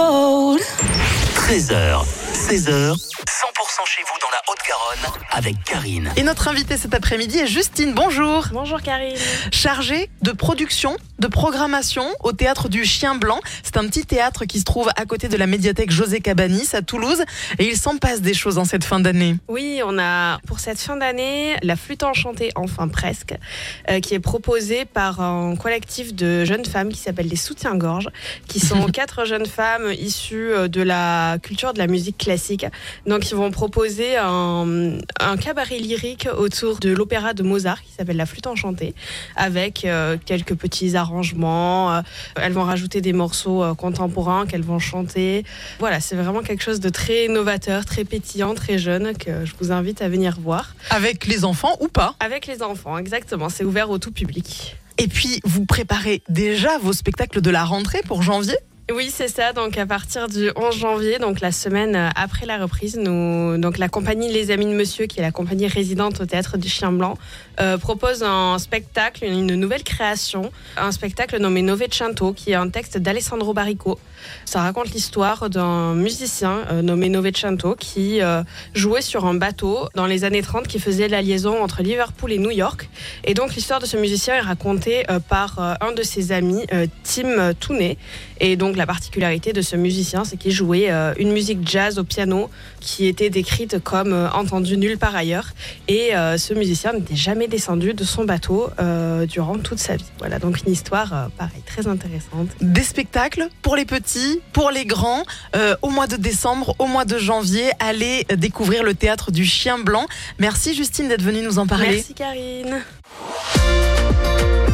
gold. 13h, 16h, 100% chez vous la Haute-Garonne avec Karine. Et notre invitée cet après-midi est Justine. Bonjour. Bonjour Karine. Chargée de production, de programmation au théâtre du Chien Blanc. C'est un petit théâtre qui se trouve à côté de la médiathèque José Cabanis à Toulouse. Et il s'en passe des choses en cette fin d'année. Oui, on a pour cette fin d'année la flûte enchantée, enfin presque, euh, qui est proposée par un collectif de jeunes femmes qui s'appelle les Soutiens-Gorges, qui sont quatre jeunes femmes issues euh, de la culture de la musique classique. Donc ils vont proposer un, un cabaret lyrique autour de l'opéra de Mozart qui s'appelle la flûte enchantée, avec euh, quelques petits arrangements. Euh, elles vont rajouter des morceaux euh, contemporains qu'elles vont chanter. Voilà, c'est vraiment quelque chose de très novateur, très pétillant, très jeune que je vous invite à venir voir. Avec les enfants ou pas? Avec les enfants, exactement. C'est ouvert au tout public. Et puis, vous préparez déjà vos spectacles de la rentrée pour janvier? Oui, c'est ça. Donc, à partir du 11 janvier, donc la semaine euh, après la reprise, donc la compagnie Les Amis de Monsieur, qui est la compagnie résidente au théâtre du Chien Blanc, euh, propose un spectacle, une nouvelle création, un spectacle nommé Novecento, qui est un texte d'Alessandro Barrico. Ça raconte l'histoire d'un musicien euh, nommé Novecento qui euh, jouait sur un bateau dans les années 30 qui faisait la liaison entre Liverpool et New York. Et donc l'histoire de ce musicien est racontée par un de ses amis, Tim Tooney. La particularité de ce musicien, c'est qu'il jouait euh, une musique jazz au piano qui était décrite comme euh, entendue nulle part ailleurs. Et euh, ce musicien n'était jamais descendu de son bateau durant toute sa vie. Voilà, donc une histoire, pareil, très intéressante. Des spectacles pour les petits, pour les grands. Au mois de décembre, au mois de janvier, allez découvrir le théâtre du Chien Blanc. Merci Justine d'être venue nous en parler. Merci Karine. 100%